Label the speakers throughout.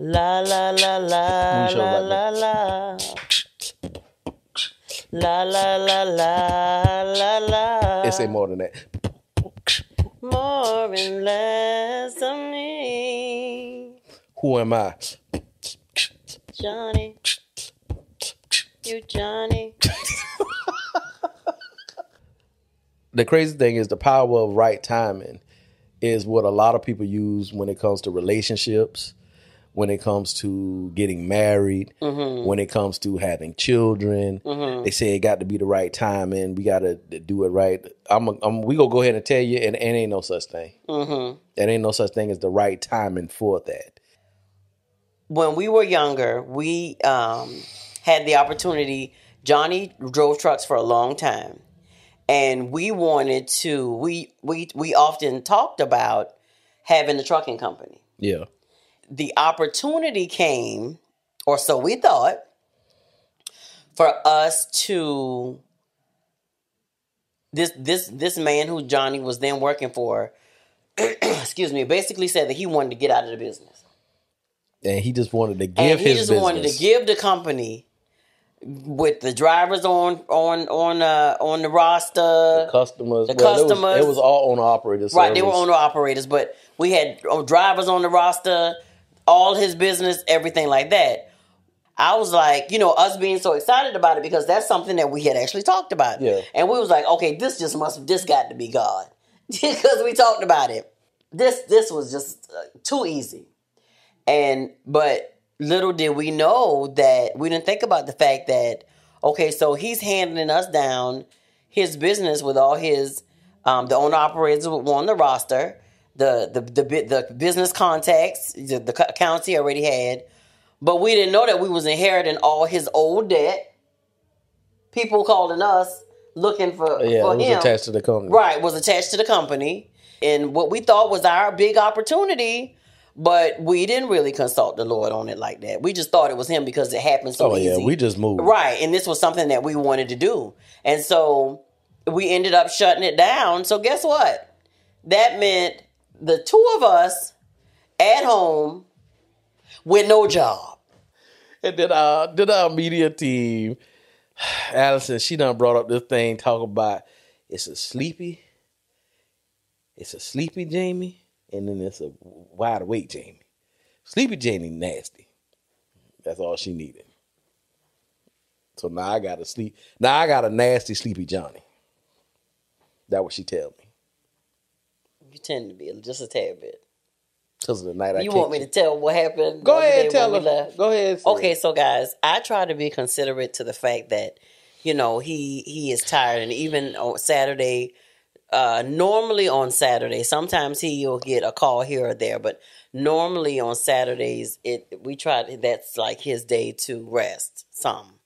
Speaker 1: La la la la
Speaker 2: Let me show
Speaker 1: la la la. La la la la la la.
Speaker 2: It say more than that.
Speaker 1: more and less of me,
Speaker 2: Who am I?
Speaker 1: Johnny. You Johnny.
Speaker 2: The crazy thing is the power of right timing is what a lot of people use when it comes to relationships, when it comes to getting married, when it comes to having children. They say it got to be the right time and we got to do it right. I'm, a, I'm we gonna go ahead and tell you, and, and ain't no such thing. Mm-hmm. There ain't no such thing as the right timing for that.
Speaker 1: when we were younger, we um, had the opportunity. Johnny drove trucks for a long time, and we wanted to. We we we often talked about having a trucking company.
Speaker 2: Yeah,
Speaker 1: The opportunity came, or so we thought, for us to. This this this man who Johnny was then working for, excuse me, basically said that he wanted to get out of the business.
Speaker 2: and he just wanted to give
Speaker 1: and he just
Speaker 2: business.
Speaker 1: wanted to give the company with the drivers on on on uh on the roster
Speaker 2: customers.
Speaker 1: The
Speaker 2: well, it was-
Speaker 1: customers.
Speaker 2: It was, all owner operators.
Speaker 1: right they were owner operators but we had uh, drivers on the roster all his business everything like that. I was like you know us being so excited about it because that's something that we had actually talked about.
Speaker 2: Yeah.
Speaker 1: and we was like okay this just must this got to be god because we talked about it. This this was just uh, too easy. And but little did we know that we didn't think about the fact that okay, so he's handing us down his business with all his um, the owner operators were on the roster, the the the, the business contacts, the, the accounts he already had, but we didn't know that we was inheriting all his old debt. People calling us looking for
Speaker 2: Yeah,
Speaker 1: for him.
Speaker 2: attached to the company.
Speaker 1: Right, was attached to the company. And what we thought was our big opportunity, but we didn't really consult the Lord on it like that. We just thought it was him because it happened so
Speaker 2: Oh
Speaker 1: easy.
Speaker 2: yeah, we just moved.
Speaker 1: Right, and this was something that we wanted to do. And so we ended up shutting it down. So guess what? That meant the two of us at home with no job.
Speaker 2: And then our then our media team, Allison, she done brought up this thing talking about it's a sleepy, it's a sleepy Jamie, and then it's a wide awake Jamie. Sleepy Jamie nasty. That's all she needed. So now I got a sleep. Now I got a nasty sleepy Johnny. That what she tell me.
Speaker 1: You tend to be just a tad bit.
Speaker 2: Cause of the night I
Speaker 1: You want me to tell what happened?
Speaker 2: Go ahead, tell
Speaker 1: when
Speaker 2: her.
Speaker 1: we left?
Speaker 2: Go ahead.
Speaker 1: Okay,
Speaker 2: it.
Speaker 1: so guys, I try to be considerate to the fact that you know he he is tired, and even on Saturday, uh, normally on Saturday, sometimes he'll get a call here or there, but normally on Saturdays, it we try to, that's like his day to rest some,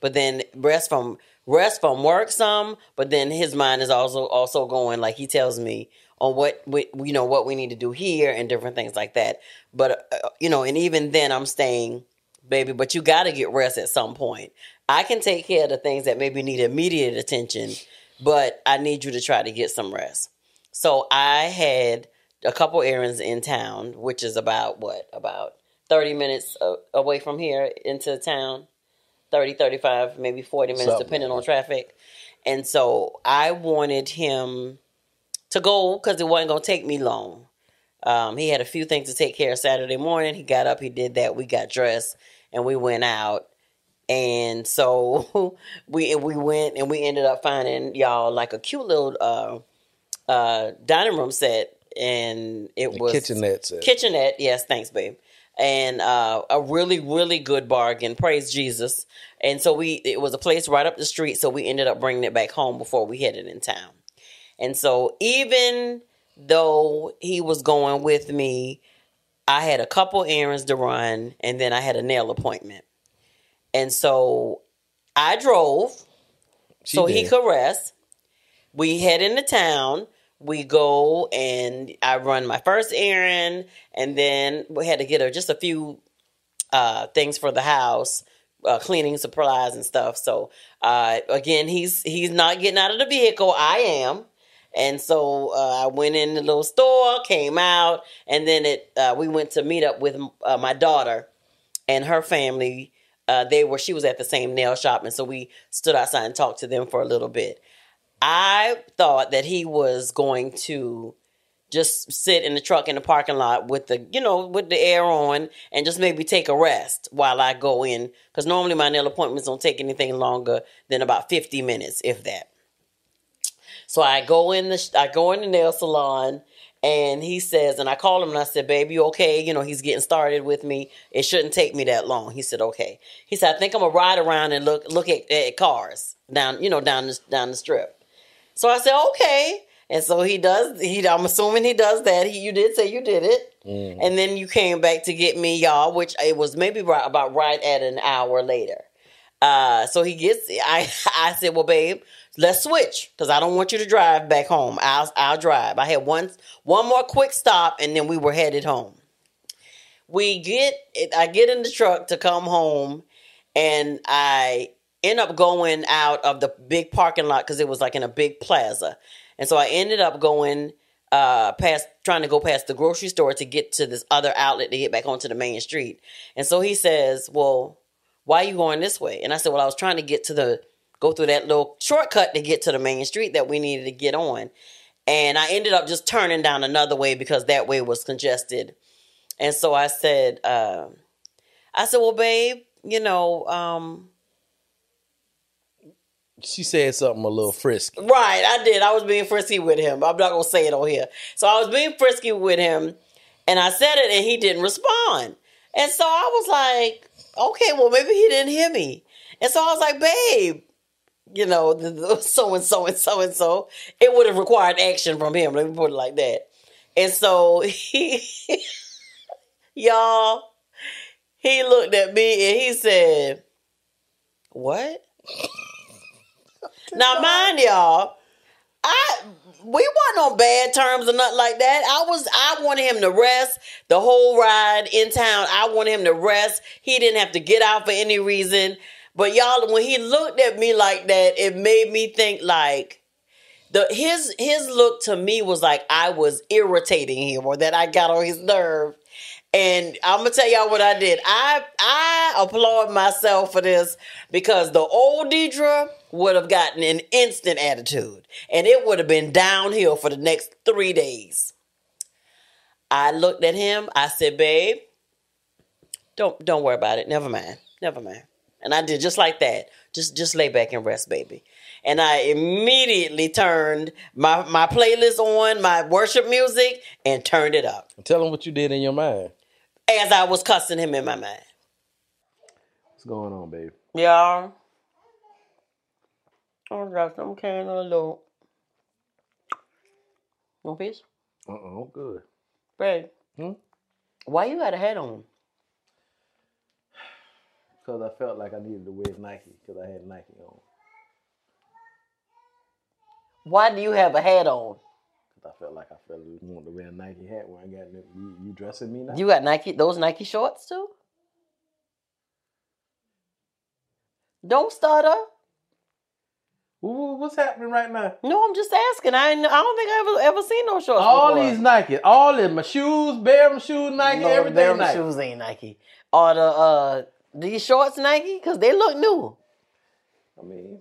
Speaker 1: but then rest from rest from work some, but then his mind is also also going like he tells me on what we you know what we need to do here and different things like that. But uh, you know, and even then, I'm staying, baby. But you got to get rest at some point. I can take care of the things that maybe need immediate attention, but I need you to try to get some rest. So I had a couple errands in town, which is about what about 30 minutes uh, away from here into town 30 35 maybe 40 minutes
Speaker 2: Something
Speaker 1: depending on traffic and so i wanted him to go because it wasn't going to take me long. Um, he had a few things to take care of saturday morning. He got up he did that we got dressed and we went out. And so we we went and we ended up finding y'all like a cute little uh, uh, dining room set and it
Speaker 2: The
Speaker 1: was
Speaker 2: kitchenette set.
Speaker 1: kitchenette. Yes thanks babe. And uh, a really really good bargain. Praise jesus. And so we it was a place right up the street so we ended up bringing it back home before we headed in town and so even though he was going with me i had a couple errands to run and then i had a nail appointment and so i drove
Speaker 2: She
Speaker 1: so he
Speaker 2: did.
Speaker 1: could rest. We head into town. We go and I run my first errand, and then we had to get her just a few uh, things for the house, uh, cleaning supplies and stuff. So uh, again, he's he's not getting out of the vehicle. I am, And so uh, I went in the little store, came out, and then it uh, we went to meet up with uh, my daughter and her family. Uh, they were she was at the same nail shop, and so we stood outside and talked to them for a little bit. I thought that he was going to just sit in the truck in the parking lot with the you know with the air on and just maybe take a rest while I go in because normally my nail appointments don't take anything longer than about 50 minutes if that so I go in the I go in the nail salon and he says and I call him and I said baby you okay you know he's getting started with me it shouldn't take me that long he said okay he said I think I'm gonna ride around and look look at, at cars down you know down the, down the strip so I said okay and so he does. He, I'm assuming he does that. He, you did say you did it, mm. and then you came back to get me, y'all. Which it was maybe right, about right at an hour later. Uh, so he gets. I I said, well, babe, let's switch because I don't want you to drive back home. I'll I'll drive. I had one one more quick stop, and then we were headed home. We get. I get in the truck to come home, and I end up going out of the big parking lot because it was like in a big plaza. And so I ended up going uh past trying to go past the grocery store to get to this other outlet to get back onto the main street. And so he says, "Well, why are you going this way?" And I said, "Well, I was trying to get to the go through that little shortcut to get to the main street that we needed to get on." And I ended up just turning down another way because that way was congested. And so I said, uh, I said, "Well, babe, you know, um,
Speaker 2: she said something a little frisky.
Speaker 1: Right, I did. I was being frisky with him. I'm not gonna say it on here. So I was being frisky with him, and I said it, and he didn't respond. And so I was like, okay, well maybe he didn't hear me. And so I was like, babe, you know, so and so and so and so. It would have required action from him. Let me put it like that. And so he, y'all, he looked at me and he said, "What?" Now, mind y'all, I we weren't on bad terms or nothing like that. I was I wanted him to rest the whole ride in town. I wanted him to rest. He didn't have to get out for any reason. But y'all, when he looked at me like that, it made me think like the his his look to me was like I was irritating him or that I got on his nerve. And I'm gonna tell y'all what I did. I I applaud myself for this because the old Deidre would have gotten an instant attitude, and it would have been downhill for the next three days. I looked at him. I said, "Babe, don't don't worry about it. Never mind. Never mind." And I did just like that. Just just lay back and rest, baby. And I immediately turned my my playlist on, my worship music, and turned it up.
Speaker 2: Tell him what you did in your mind
Speaker 1: as I was cussing him in my mind.
Speaker 2: What's going on, babe?
Speaker 1: Yeah. I got some can of little. One piece?
Speaker 2: Uh oh, good.
Speaker 1: Babe. Hmm? Why you got a hat on?
Speaker 2: Because I felt like I needed to wear Nike because I had Nike on.
Speaker 1: Why do you have a hat on?
Speaker 2: Because I felt like I felt like wanted to wear a Nike hat when I got you, you dressing me now.
Speaker 1: You got Nike those Nike shorts too? Don't stutter.
Speaker 2: What's happening right now?
Speaker 1: No, I'm just asking. I I don't think I ever ever seen no shorts.
Speaker 2: All
Speaker 1: before.
Speaker 2: these Nike, all of my shoes, Barum shoes, Nike, no, everything. Barum Nike.
Speaker 1: shoes ain't Nike. Are the uh these shorts Nike? Cause they look new.
Speaker 2: I mean,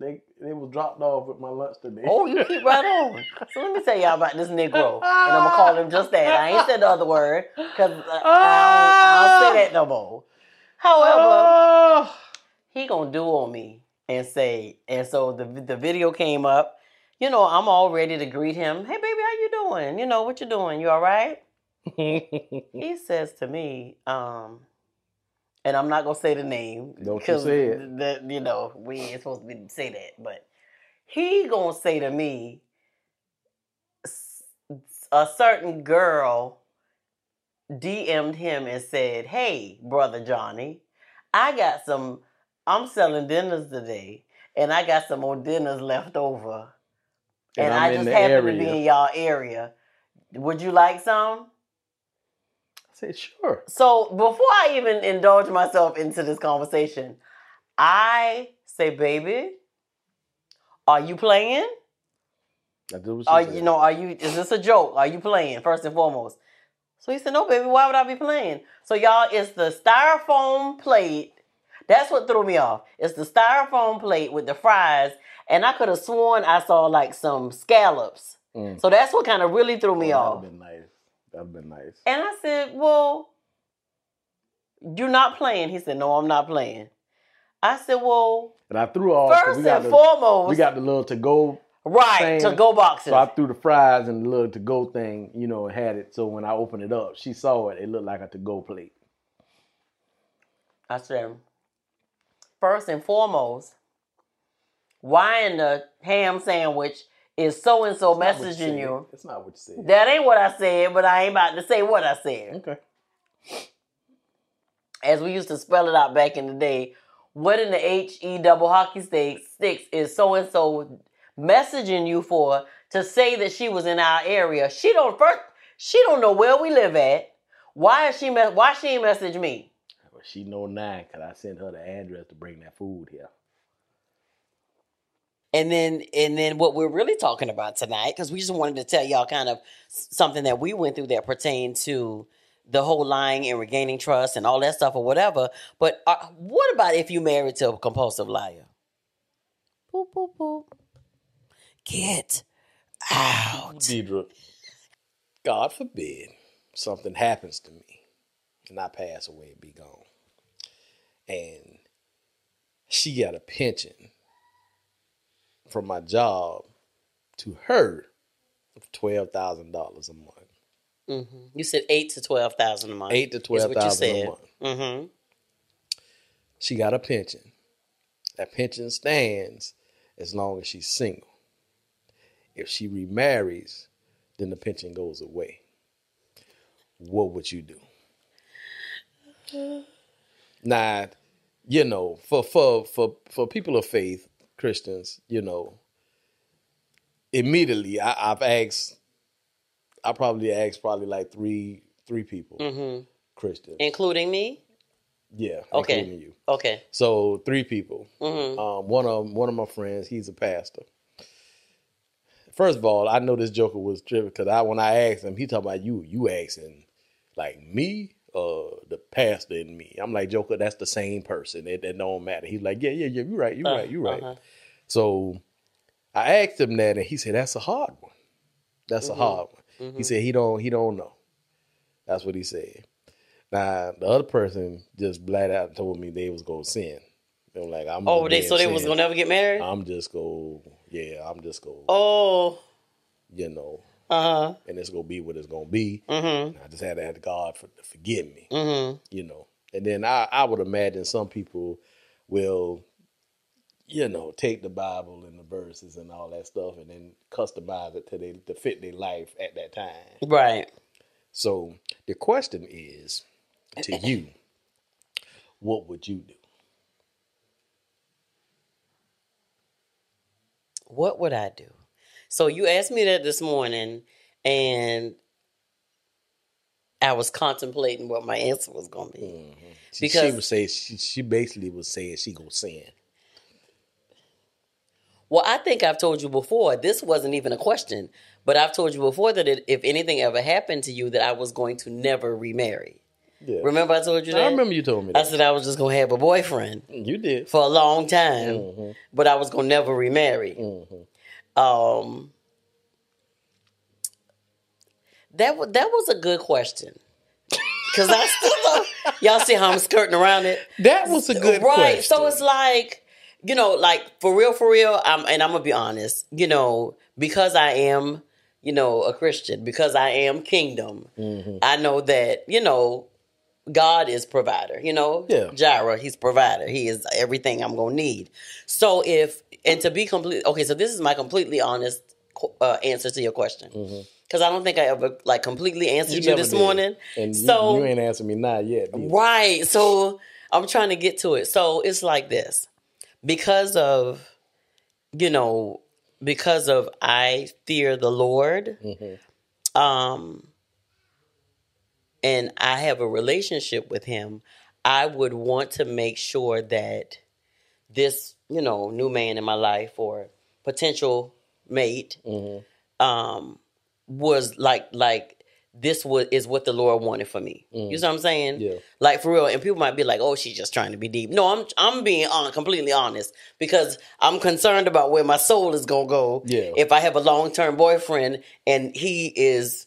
Speaker 2: they they was dropped off with my lunch today.
Speaker 1: Oh, you keep right on. So let me tell y'all about this Negro, and I'm gonna call him just that. I ain't said the other word because I, I, don't say that no more. However, oh. he gonna do on me and say, and so the the video came up. You know, I'm all ready to greet him. Hey, baby, how you doing? You know what you doing? You all right? he says to me, um, and I'm not gonna say the name
Speaker 2: because that
Speaker 1: you know we ain't supposed to say that, but he gonna say to me, a certain girl DM'd him and said, "Hey, brother Johnny, I got some. I'm selling dinners today, and I got some more dinners left over, and, and I just happen area. to be in y'all area. Would you like some?"
Speaker 2: Said, sure.
Speaker 1: So before I even indulge myself into this conversation, I say, baby, are you playing?
Speaker 2: That's what she
Speaker 1: Are
Speaker 2: said.
Speaker 1: you know? Are you? Is this a joke? Are you playing first and foremost? So he said, "No, baby. Why would I be playing?" So y'all, it's the styrofoam plate. That's what threw me off. It's the styrofoam plate with the fries, and I could have sworn I saw like some scallops.
Speaker 2: Mm.
Speaker 1: So that's what kind of really threw me
Speaker 2: Oh,
Speaker 1: off.
Speaker 2: Been nice. That'd been nice.
Speaker 1: And I said, "Well, you're not playing." He said, "No, I'm not playing." I said, "Well,
Speaker 2: And I threw off. 'cause
Speaker 1: first
Speaker 2: we got
Speaker 1: and
Speaker 2: the,
Speaker 1: foremost,
Speaker 2: we got the little to go.
Speaker 1: right to go boxes."
Speaker 2: So I threw the fries and the little to go thing, you know, had it. So when I opened it up, she saw it. It looked like a to go plate.
Speaker 1: I said, first and foremost, why in the ham sandwich is so and so
Speaker 2: That's not what
Speaker 1: messaging
Speaker 2: said.
Speaker 1: you?
Speaker 2: That's not what you said.
Speaker 1: That ain't what I said, but I ain't about to say what I said.
Speaker 2: okay.
Speaker 1: As we used to spell it out back in the day, what in the H E double hockey sticks sticks is so and so messaging you for to say that she was in our area. She don't first. She don't know where we live at. Why is she? Why she ain't message me?
Speaker 2: Well, she know nine because I sent her the address to bring that food here.
Speaker 1: And then, and then, what we're really talking about tonight, because we just wanted to tell y'all kind of something that we went through that pertained to the whole lying and regaining trust and all that stuff or whatever. But uh, what about if you married to a compulsive liar? Boop boop boop. Get out.
Speaker 2: Deidre, God forbid something happens to me and I pass away and be gone. And she got a pension from my job to her of twelve thousand dollars a month.
Speaker 1: hmm You said eight to twelve thousand a month.
Speaker 2: Eight to
Speaker 1: you
Speaker 2: 12,000 a month.
Speaker 1: Mm-hmm.
Speaker 2: She got a pension. That pension stands as long as she's single. If she remarries, then the pension goes away. What would you do? Now, you know, for for for for people of faith, Christians, you know, immediately I, I've asked. I probably asked probably like three three people,
Speaker 1: Mm-hmm.
Speaker 2: Christians.
Speaker 1: Including me.
Speaker 2: yeah,
Speaker 1: Okay.
Speaker 2: including you.
Speaker 1: Okay.
Speaker 2: So three people.
Speaker 1: Mm-hmm.
Speaker 2: Um, one of one of my friends, he's a pastor. First of all, I know this Joker was tripping because I when I asked him, he talking about you. You asking like me, uh, the pastor and me. I'm like Joker, that's the same person. It, it don't matter. He's like, yeah, yeah, yeah. you're right. You
Speaker 1: Uh,
Speaker 2: right. you're right.
Speaker 1: uh-huh.
Speaker 2: So I asked him that, and he said that's a hard one. That's
Speaker 1: Mm-hmm.
Speaker 2: a hard one. He said he don't he don't know. That's what he said. Now the other person just blad out and told me they was gonna sin. Were like, I'm
Speaker 1: Oh, they so they was gonna never get married.
Speaker 2: I'm just go, yeah, I'm just go,
Speaker 1: oh.
Speaker 2: you know,
Speaker 1: Uh huh.
Speaker 2: and it's gonna be what it's gonna be.
Speaker 1: Mm-hmm.
Speaker 2: I just had to ask God for to forgive me,
Speaker 1: Mm-hmm.
Speaker 2: you know. And then I, I would imagine some people will, you know, take the Bible and the verses and all that stuff, and then customize it to they to fit their life at that time.
Speaker 1: Right.
Speaker 2: So the question is to you, what would you do?
Speaker 1: What would I do? So you asked me that this morning, and I was contemplating what my answer was going to be.
Speaker 2: She,
Speaker 1: Because-
Speaker 2: she would say she, she basically was saying she gonna sin.
Speaker 1: Well, I think I've told you before. This wasn't even a question, but I've told you before that it, if anything ever happened to you, that I was going to never remarry.
Speaker 2: Yeah.
Speaker 1: Remember, I told you that.
Speaker 2: I remember you told me
Speaker 1: I said I was just gonna have a boyfriend
Speaker 2: you did.
Speaker 1: for a long time,
Speaker 2: Mhm.
Speaker 1: but I was gonna never remarry.
Speaker 2: Mhm.
Speaker 1: Um, that wa- that was a good question because I still don't- y'all see how I'm skirting around it.
Speaker 2: That was a good question.
Speaker 1: right.
Speaker 2: question.
Speaker 1: So it's like you know, like for real, for real. I'm, and I'm gonna be honest. You know, because I am, you know, a Christian, because I am kingdom.
Speaker 2: Mm-hmm.
Speaker 1: I know that you know. God is provider, you know.
Speaker 2: Yeah.
Speaker 1: Jireh, he's provider. He is everything I'm gonna need. So if and to be complete, okay. So this is my completely honest uh, answer to your question because I don't think I ever like completely answered you,
Speaker 2: Mm-hmm.
Speaker 1: this
Speaker 2: did.
Speaker 1: morning.
Speaker 2: and
Speaker 1: so
Speaker 2: you, ain't answered me not yet. either.
Speaker 1: Right. So I'm trying to get to it. So it's like this. Because of, you know, because of I fear the Lord,
Speaker 2: Mhm.
Speaker 1: um, and I have a relationship with him, I would want to make sure that this, you know, new man in my life or potential mate
Speaker 2: Mhm.
Speaker 1: um was like like this was is what the Lord wanted for me. You see what I'm saying?
Speaker 2: Mm. Yeah.
Speaker 1: Like for real. And people might be like, "Oh, she's just trying to be deep." No, I'm I'm being on completely honest because I'm concerned about where my soul is gonna go.
Speaker 2: Yeah.
Speaker 1: If I have a long term boyfriend and he is,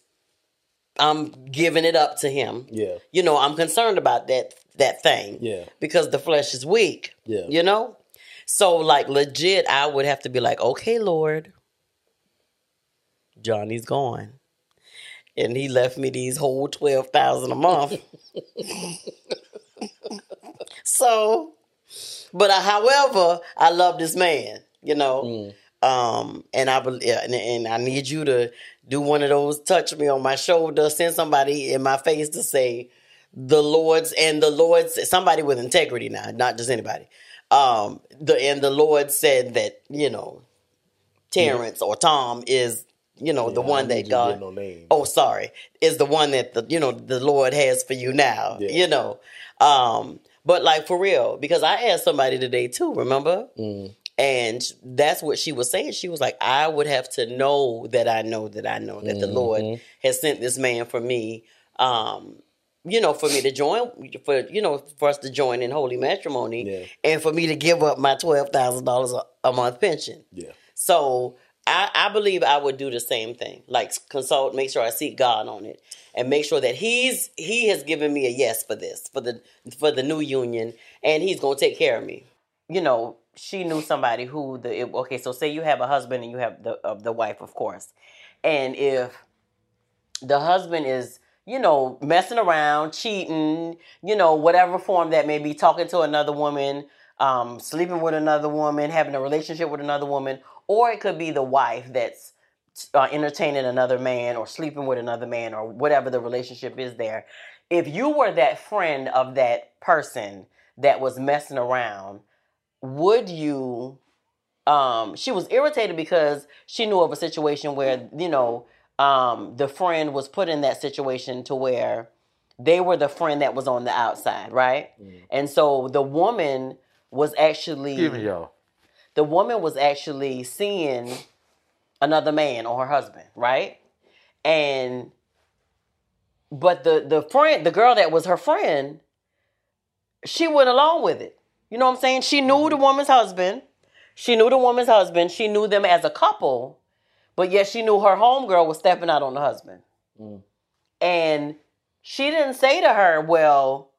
Speaker 1: I'm giving it up to him.
Speaker 2: Yeah.
Speaker 1: You know, I'm concerned about that that thing.
Speaker 2: Yeah.
Speaker 1: Because the flesh is weak.
Speaker 2: Yeah.
Speaker 1: You know. So like legit, I would have to be like, "Okay, Lord." Johnny's gone. And he left me these whole twelve thousand a month. so, but I, however, I love this man, you know, um, and I and, and I need you to do one of those, touch me on my shoulder, send somebody in my face to say, the Lord's and the Lord's somebody with integrity now, not just anybody. Um, the and the Lord said that you know, Terrence or Tom is you know the one that God
Speaker 2: no
Speaker 1: oh sorry. Is the one that the you know the lord has for you now
Speaker 2: Yeah.
Speaker 1: you know. Um but like for real because i asked somebody today too remember?
Speaker 2: Mm.
Speaker 1: and that's what she was saying. She was like i would have to know that i know that i know that the
Speaker 2: Mm-hmm.
Speaker 1: lord has sent this man for me. Um you know for me to join for you know for us to join in holy matrimony
Speaker 2: Yeah.
Speaker 1: and for me to give up my $12000 a- a month pension
Speaker 2: Yeah.
Speaker 1: so I, I believe I would do the same thing. Like consult, make sure I seek God on it, and make sure that He's He has given me a yes for this for the for the new union, and He's gonna take care of me. You know, she knew somebody who the it- okay. So say you have a husband and you have the uh, the wife, of course, and if the husband is you know messing around cheating you know whatever form that may be talking to another woman um, sleeping with another woman having a relationship with another woman or it could be the wife that's uh, entertaining another man or sleeping with another man or whatever the relationship is there. If you were that friend of that person that was messing around would you um she was irritated because she knew of a situation where you know um the friend was put in that situation to where they were the friend that was on the outside right and so the woman was actually
Speaker 2: Give me y'all.
Speaker 1: the woman was actually seeing another man or her husband, right? And but the the friend, the girl that was her friend, she went along with it. You know what I'm saying? She knew the woman's husband. She knew the woman's husband. She knew them as a couple, but yet she knew her homegirl was stepping out on the husband. And she didn't say to her, "Well,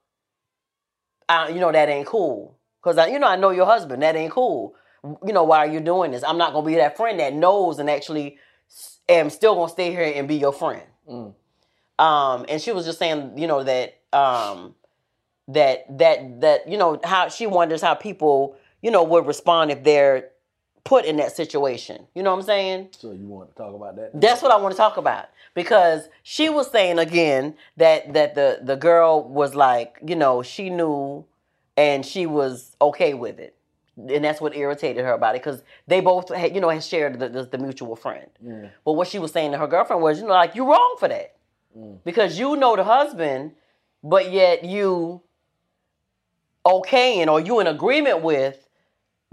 Speaker 1: I, you know that ain't cool," because I, you know I know your husband. That ain't cool. You know why are you doing this? I'm not gonna be that friend that knows and actually am still gonna stay here and be your friend. Um, and she was just saying, you know that um, that that that you know how she wonders how people you know would respond if they're put in that situation. You know what I'm saying?
Speaker 2: So you want to talk about that?
Speaker 1: That's what I want to talk about because she was saying again that that the the girl was like, you know, she knew and she was okay with it, and that's what irritated her about it because they both had, you know, had shared the, the, the mutual friend. But what she was saying to her girlfriend was, you know, like you're wrong for that mm. because you know the husband, but yet you okaying or you in agreement with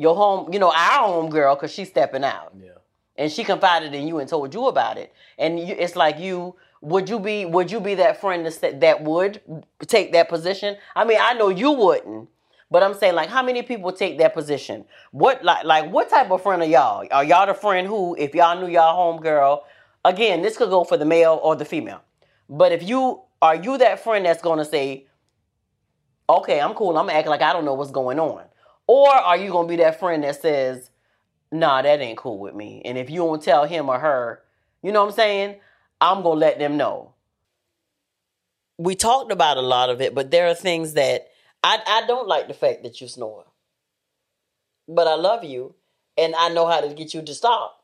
Speaker 1: your home, you know, our home girl because she's stepping out.
Speaker 2: Yeah.
Speaker 1: and she confided in you and told you about it. And you, it's like you would you be would you be that friend that, that would take that position? I mean i know you wouldn't but i'm saying like how many people take that position? What like like what type of friend are y'all? Are y'all the friend who if y'all knew y'all home girl again this could go for the male or the female. But if you are you that friend that's going to say okay i'm cool. I'm acting like i don't know what's going on or are you going to be that friend that says nah, that ain't cool with me. And if you don't tell him or her, you know what I'm saying? I'm gonna let them know. We talked about a lot of it, but there are things that I I don't like the fact that you snore. But I love you and I know how to get you to stop.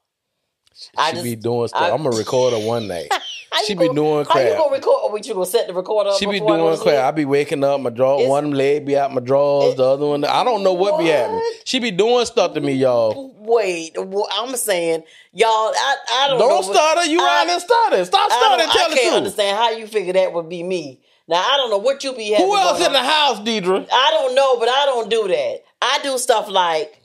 Speaker 1: I
Speaker 2: she
Speaker 1: just-
Speaker 2: be doing stuff.
Speaker 1: I-
Speaker 2: I'm gonna record her one night.
Speaker 1: How
Speaker 2: She be
Speaker 1: gonna-
Speaker 2: doing
Speaker 1: How you gonna record? Oh, or you gonna set the recorder up?
Speaker 2: She be doing crap. I be waking up, my draw,
Speaker 1: It's-
Speaker 2: one leg be out my drawers, the other one. I don't know what, be happening.
Speaker 1: What?
Speaker 2: She be doing stuff to me, y'all.
Speaker 1: Wait, wh- I'm saying, y'all. I I don't, know.
Speaker 2: Don't
Speaker 1: know.
Speaker 2: stutter. You
Speaker 1: I-
Speaker 2: around there stuttering. Stop
Speaker 1: don't-
Speaker 2: Tell
Speaker 1: I
Speaker 2: the
Speaker 1: can't
Speaker 2: truth.
Speaker 1: understand how you figure that would be me. Now I don't know what you be having.
Speaker 2: Who else in the house, Deidre?
Speaker 1: I don't know, but I don't do that. I do stuff like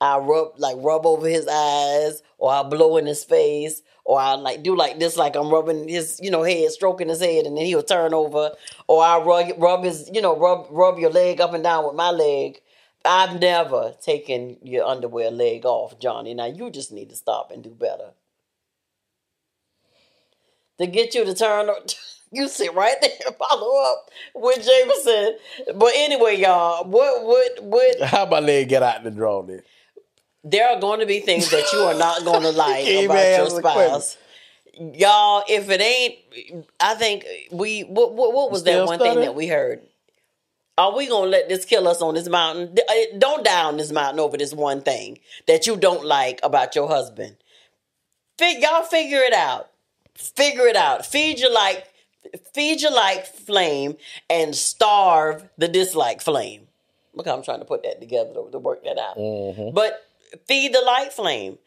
Speaker 1: I rub like rub over his eyes, or I'll blow in his face, or I like do like this, like I'm rubbing his, you know, head, stroking his head, and then he'll turn over, or I rub rub his, you know, rub rub your leg up and down with my leg. I've never taken your underwear leg off, Johnny. Now you just need to stop and do better. To get you to turn, you sit right there follow up with Jameson. But anyway, y'all, what what what?
Speaker 2: How my leg get out the draw then?
Speaker 1: There are going to be things that you are not going to like about your
Speaker 2: answer the question.
Speaker 1: spouse. Y'all, if it ain't, I think we. What what, what was that
Speaker 2: still
Speaker 1: one thing that we heard? Are we gonna let this kill us on this mountain? Uh, Don't die on this mountain over this one thing that you don't like about your husband. Fi- y'all figure it out. Figure it out. Feed your like, feed your like flame, and starve the dislike flame. Look, I'm trying to put that together to, to work that out. But feed the light flame.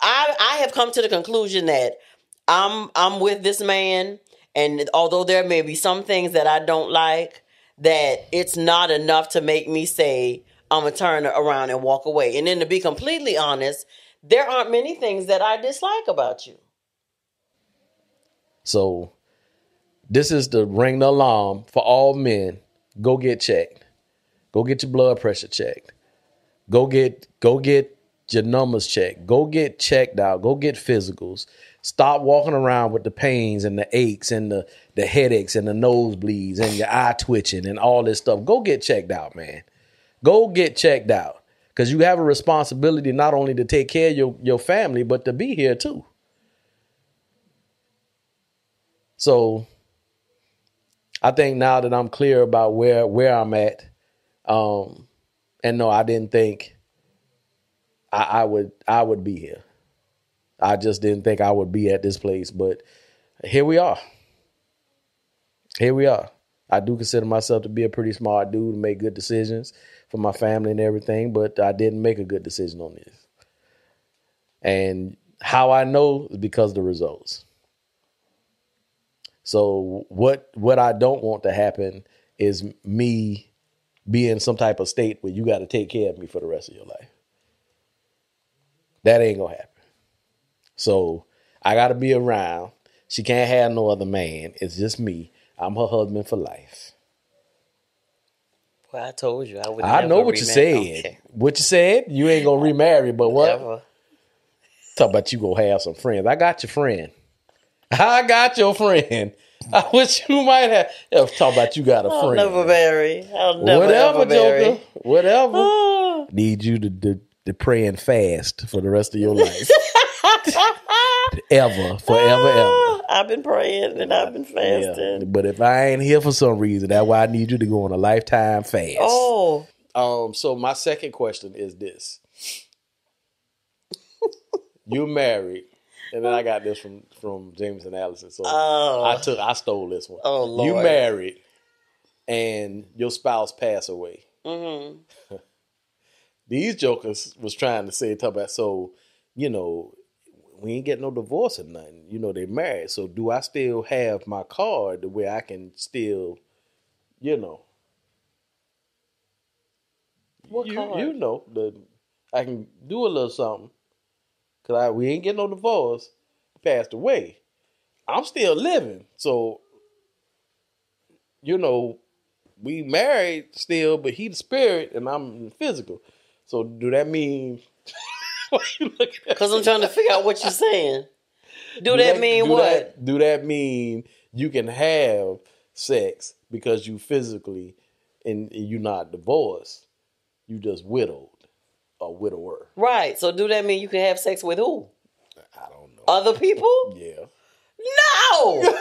Speaker 1: I I have come to the conclusion that I'm I'm with this man, and although there may be some things that I don't like, that it's not enough to make me say I'm gonna turn around and walk away. And then to be completely honest, there aren't many things that I dislike about you.
Speaker 2: So this is the ring the alarm for all men. Go get checked. Go get your blood pressure checked. Go get go get your numbers checked. Go get checked out. Go get physicals. Stop walking around with the pains and the aches and the, the headaches and the nosebleeds and your eye twitching and all this stuff. Go get checked out, man. Go get checked out. Because you have a responsibility not only to take care of your, your family, but to be here too. So I think now that I'm clear about where where I'm at, um, and no, I didn't think I, I would I would be here. I just didn't think I would be at this place, but here we are. Here we are. I do consider myself to be a pretty smart dude and make good decisions for my family and everything, but I didn't make a good decision on this. And how I know is because the results. So what what I don't want to happen is me be in some type of state where you got to take care of me for the rest of your life. That ain't gonna happen. So I got to be around. She can't have no other man. It's just me. I'm her husband for life.
Speaker 1: Well, I told you I would.
Speaker 2: I know what you said. What you said? You ain't gonna remarry, but what?
Speaker 1: Never.
Speaker 2: Talk about you gonna have some friends. I got your friend. I got your friend. I wish you might have. yeah, Talk about you got a
Speaker 1: I'll
Speaker 2: friend.
Speaker 1: never marry. I'll never
Speaker 2: Whatever. Joker. Whatever. Need you to, to to pray and fast for the rest of your life. ever, forever, ever.
Speaker 1: I've been praying and I've been
Speaker 2: Yeah.
Speaker 1: fasting.
Speaker 2: But if I ain't here for some reason, that's why I need you to go on a lifetime fast.
Speaker 1: Oh,
Speaker 2: Um, so my second question is this. you married, and then I got this from from James and Allison. So
Speaker 1: oh,
Speaker 2: I took I stole this one.
Speaker 1: Oh, Lord.
Speaker 2: You married and your spouse passed away.
Speaker 1: hmm
Speaker 2: These jokers was trying to say talk about so, you know, we ain't get no divorce or nothing. You know, they married. So do I still have my card the way I can still, you know,
Speaker 1: What
Speaker 2: you,
Speaker 1: card?
Speaker 2: you know the I can do a little something because I we ain't getting no divorce. Passed away. I'm still living, so you know we married still, but he the spirit and I'm physical. So do that mean? Why you looking at
Speaker 1: Because I'm trying to figure out what you're saying. Do, that, mean
Speaker 2: do
Speaker 1: what?
Speaker 2: that- do that mean you can have sex because you physically and you're not divorced? You just widowed or widower.
Speaker 1: Right. So do that mean you can have sex with who?
Speaker 2: I don't know.
Speaker 1: Other people?
Speaker 2: yeah.
Speaker 1: No.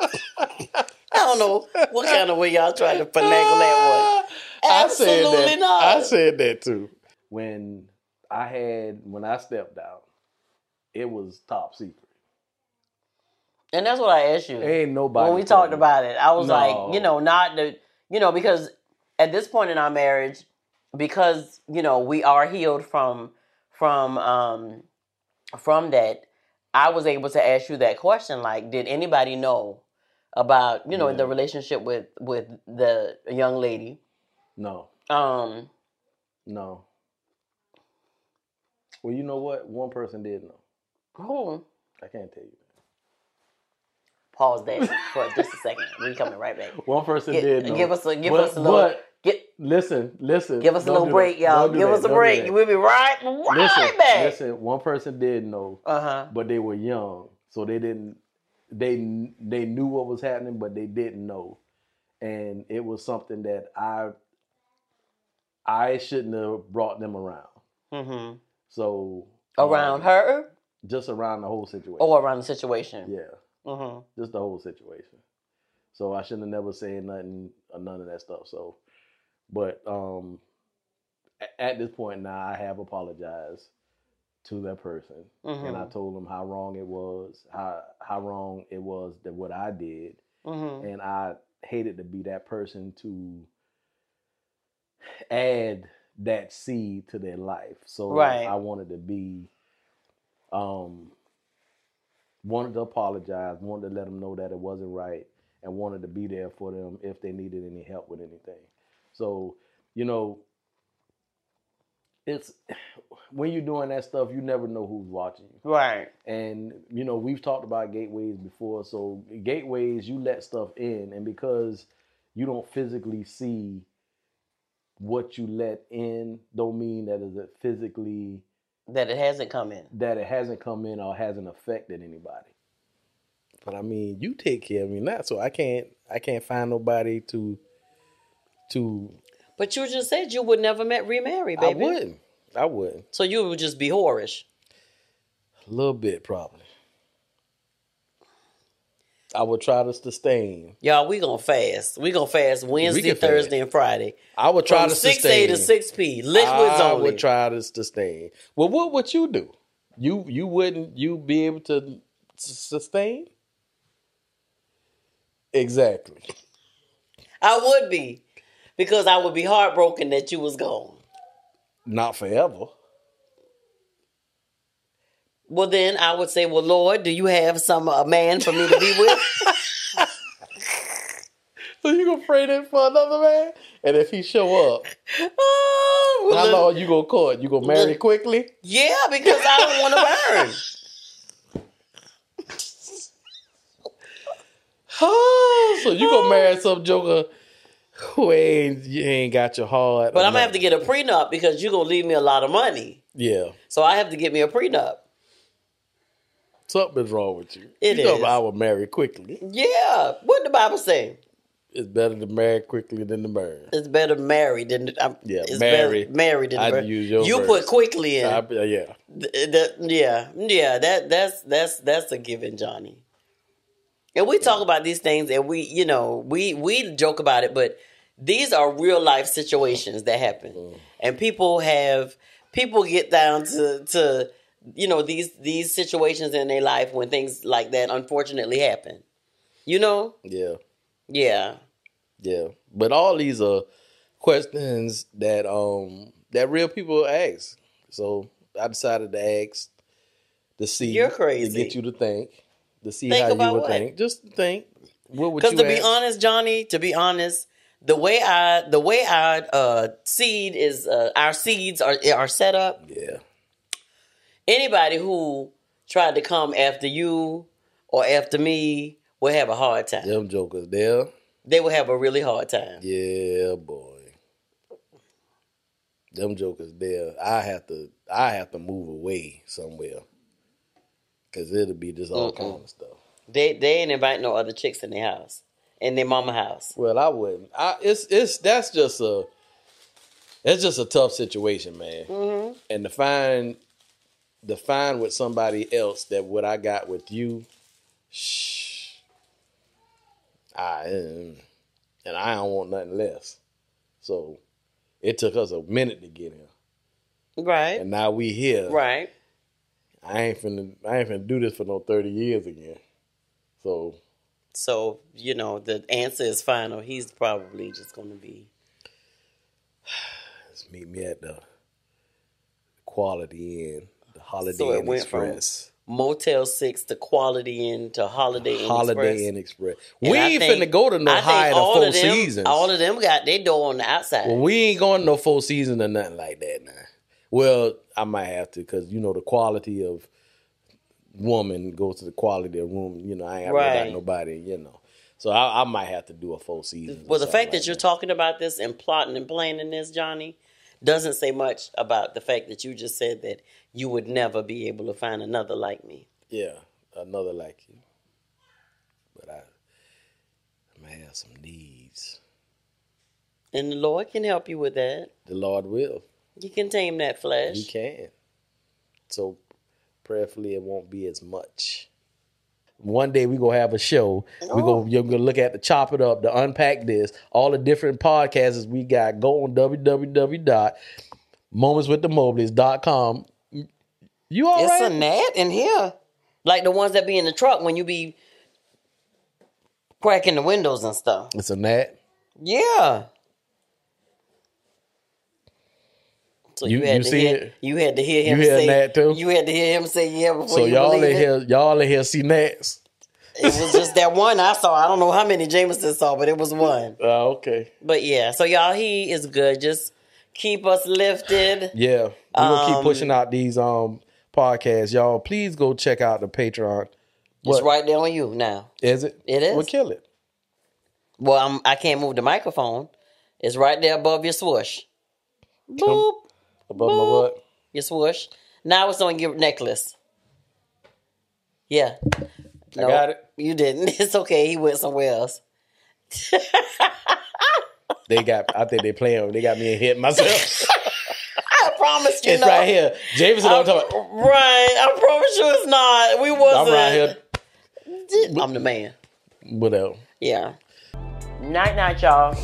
Speaker 1: I don't know what kind of way y'all trying to finagle that one.
Speaker 2: I said
Speaker 1: Absolutely
Speaker 2: that.
Speaker 1: not.
Speaker 2: I said that too. When I had when I stepped out, it was top secret.
Speaker 1: And that's what I asked you.
Speaker 2: Ain't nobody
Speaker 1: when we talked
Speaker 2: me.
Speaker 1: about it, I was
Speaker 2: No.
Speaker 1: like, you know, not the, you know, because at this point in our marriage, because you know we are healed from from um from that, I was able to ask you that question. Like, did anybody know about you know
Speaker 2: Yeah.
Speaker 1: the relationship with with the young lady?
Speaker 2: No,
Speaker 1: Um,
Speaker 2: no. Well, you know what? One person did know.
Speaker 1: Who?
Speaker 2: I can't tell you.
Speaker 1: Pause that for just a second. We coming right back.
Speaker 2: One person
Speaker 1: Get-
Speaker 2: did know.
Speaker 1: give us a give
Speaker 2: But-
Speaker 1: us a little
Speaker 2: but
Speaker 1: get
Speaker 2: listen, listen.
Speaker 1: give us a little break,
Speaker 2: that.
Speaker 1: y'all. Give
Speaker 2: that.
Speaker 1: us a
Speaker 2: Don't
Speaker 1: break. We'll be right right
Speaker 2: Listen,
Speaker 1: back.
Speaker 2: listen. One person did know,
Speaker 1: Uh huh.
Speaker 2: but they were young, so they didn't. They they knew what was happening, but they didn't know, and it was something that I I shouldn't have brought them around.
Speaker 1: Mm-hmm.
Speaker 2: So
Speaker 1: Around
Speaker 2: um,
Speaker 1: her
Speaker 2: just around the whole situation.
Speaker 1: or around the situation.
Speaker 2: yeah,
Speaker 1: Mm-hmm.
Speaker 2: just the whole situation. So I shouldn't have never said nothing or none of that stuff. So, but um, at this point now, I have apologized to that person, and I
Speaker 1: Mm-hmm.
Speaker 2: told them how wrong it was, how how wrong it was that what I did,
Speaker 1: Mm-hmm.
Speaker 2: and I hated to be that person to add that seed to their life. So
Speaker 1: Right.
Speaker 2: I wanted to be, um, wanted to apologize, wanted to let them know that it wasn't right, and wanted to be there for them if they needed any help with anything. So, you know, it's when you're doing that stuff, you never know who's watching you.
Speaker 1: Right.
Speaker 2: And you know, we've talked about gateways before. So gateways, you let stuff in, and because you don't physically see what you let in, don't mean that is it physically
Speaker 1: That it hasn't come in.
Speaker 2: that it hasn't come in or hasn't affected anybody. But I mean, you take care of me now, so I can't I can't find nobody to to
Speaker 1: But you just said you would never met remarry, baby.
Speaker 2: I wouldn't. I wouldn't.
Speaker 1: So you would just be whorish.
Speaker 2: A little bit probably. I would try to sustain.
Speaker 1: Y'all, we gonna fast. We gonna fast Wednesday,
Speaker 2: can fast.
Speaker 1: Thursday, and Friday.
Speaker 2: I would try
Speaker 1: From
Speaker 2: to
Speaker 1: six
Speaker 2: sustain.
Speaker 1: A to six P. Liquids
Speaker 2: I
Speaker 1: only.
Speaker 2: would try to sustain. Well, what would you do? You you wouldn't you be able to sustain? Exactly.
Speaker 1: I would be. Because I would be heartbroken that you was gone.
Speaker 2: Not forever.
Speaker 1: Well then I would say, Well Lord, do you have some a man for me to be with?
Speaker 2: So you gonna pray that for another man? And if he show up,
Speaker 1: oh, well,
Speaker 2: how long you gonna court? You gonna marry quickly?
Speaker 1: Yeah, because I don't want to burn.
Speaker 2: so you gonna marry oh. some joker who ain't you ain't got your heart?
Speaker 1: But I'm gonna have to get a prenup because you're gonna leave me a lot of money.
Speaker 2: yeah.
Speaker 1: So I have to get me a prenup.
Speaker 2: Something's wrong with you.
Speaker 1: It
Speaker 2: you know
Speaker 1: is.
Speaker 2: I would marry quickly.
Speaker 1: Yeah. What the Bible say?
Speaker 2: It's better to marry quickly than to marry.
Speaker 1: It's better married than I'm,
Speaker 2: Yeah,
Speaker 1: it's
Speaker 2: marry.
Speaker 1: better married than
Speaker 2: I'd use your
Speaker 1: You
Speaker 2: verse.
Speaker 1: put quickly in.
Speaker 2: I, yeah.
Speaker 1: Th- that- yeah, yeah. That that's that's that's a given, Johnny. And we talk about these things, and we, you know, we we joke about it, but these are real life situations that happen,
Speaker 2: Mm.
Speaker 1: and people have people get down to to you know these these situations in their life when things like that unfortunately happen. You know,
Speaker 2: Yeah.
Speaker 1: yeah,
Speaker 2: Yeah. But all these are questions that um that real people ask. So I decided to ask to see
Speaker 1: You're crazy.
Speaker 2: to get you to think. To see
Speaker 1: Think
Speaker 2: how you would
Speaker 1: what?
Speaker 2: think. Just think. What would you
Speaker 1: Because to be honest, Johnny, to be honest, the way I the way I uh, seed is uh, our seeds are are set up.
Speaker 2: Yeah.
Speaker 1: Anybody who tried to come after you or after me will have a hard time.
Speaker 2: Them jokers there.
Speaker 1: They will have a really hard time.
Speaker 2: Yeah, boy. Them jokers there. I have to I have to move away somewhere. Cause it'll be just all
Speaker 1: Mm-mm.
Speaker 2: kind of stuff.
Speaker 1: They they ain't invite no other chicks in their house, in their mama house.
Speaker 2: Well, I wouldn't. I it's it's that's just a it's just a tough situation, man.
Speaker 1: Mm-hmm.
Speaker 2: And to find to find with somebody else that what I got with you, shh. I mm, and I don't want nothing less. So it took us a minute to get here,
Speaker 1: Right,
Speaker 2: and now we here.
Speaker 1: right.
Speaker 2: I ain't finna I ain't finna do this for no thirty years again. So
Speaker 1: So you know the answer is final. He's probably just going to be.
Speaker 2: Just meet me at the Quality Inn, the Holiday
Speaker 1: So it
Speaker 2: Inn Express.
Speaker 1: Motel Six to Quality Inn to Holiday Inn
Speaker 2: Holiday
Speaker 1: Express.
Speaker 2: Inn Express.
Speaker 1: And
Speaker 2: we
Speaker 1: I
Speaker 2: ain't
Speaker 1: think-
Speaker 2: finna go to no
Speaker 1: I
Speaker 2: higher than four
Speaker 1: them,
Speaker 2: seasons.
Speaker 1: All of them got their door on the outside.
Speaker 2: well, we ain't going to no four seasons or nothing like that now. Well, I might have to because you know the quality of woman goes to the quality of room. You know, I ain't got nobody. You know, so I, I might have to do a full season.
Speaker 1: Well, the fact that you're talking about this and plotting and planning this, Johnny, doesn't say much about the fact that you just said that you would never be able to find another like me.
Speaker 2: yeah, another like you, but I, I may have some needs.
Speaker 1: And the Lord can help you with that.
Speaker 2: The Lord will.
Speaker 1: You can tame that flesh.
Speaker 2: You can. So prayerfully it won't be as much. One day we gonna have a show. We go oh. you're gonna look at the chop it up, the unpack this, all the different podcasts we got. Go on www.momentswiththemobleys.com. You all
Speaker 1: It's
Speaker 2: right?
Speaker 1: a gnat in here. Like the ones that be in the truck when you be cracking the windows and stuff.
Speaker 2: it's a gnat.
Speaker 1: Yeah. So you,
Speaker 2: You-
Speaker 1: had
Speaker 2: you
Speaker 1: to hear
Speaker 2: it?
Speaker 1: you had to hear him
Speaker 2: You hear
Speaker 1: say
Speaker 2: that too?
Speaker 1: You had to hear him say yeah before
Speaker 2: So
Speaker 1: you
Speaker 2: y'all in here, y'all in here see gnats.
Speaker 1: It was just that one I saw. I don't know how many Jameson saw, but it was one.
Speaker 2: Oh, okay.
Speaker 1: But yeah, so y'all, he is good. Just keep us lifted.
Speaker 2: Yeah. We're gonna keep
Speaker 1: Um,
Speaker 2: pushing out these um podcasts. Y'all please go check out the Patreon.
Speaker 1: It's right there on you now.
Speaker 2: Is it?
Speaker 1: It is.
Speaker 2: We'll kill it.
Speaker 1: Well, I'm, I can't move the microphone. It's right there above your swoosh. Boop.
Speaker 2: Above my
Speaker 1: Boop.
Speaker 2: butt.
Speaker 1: Your swoosh. Now it's on your necklace. Yeah.
Speaker 2: I got it.
Speaker 1: You didn't. It's okay. He went somewhere else.
Speaker 2: They got. I think they playing. They got me in hit myself.
Speaker 1: I promise you.
Speaker 2: it's
Speaker 1: no.
Speaker 2: right here. Jameson. I'm talking. About,
Speaker 1: Right. I promise you it's not. We wasn't.
Speaker 2: I'm right here.
Speaker 1: I'm the man.
Speaker 2: Whatever.
Speaker 1: Yeah. Night night, y'all.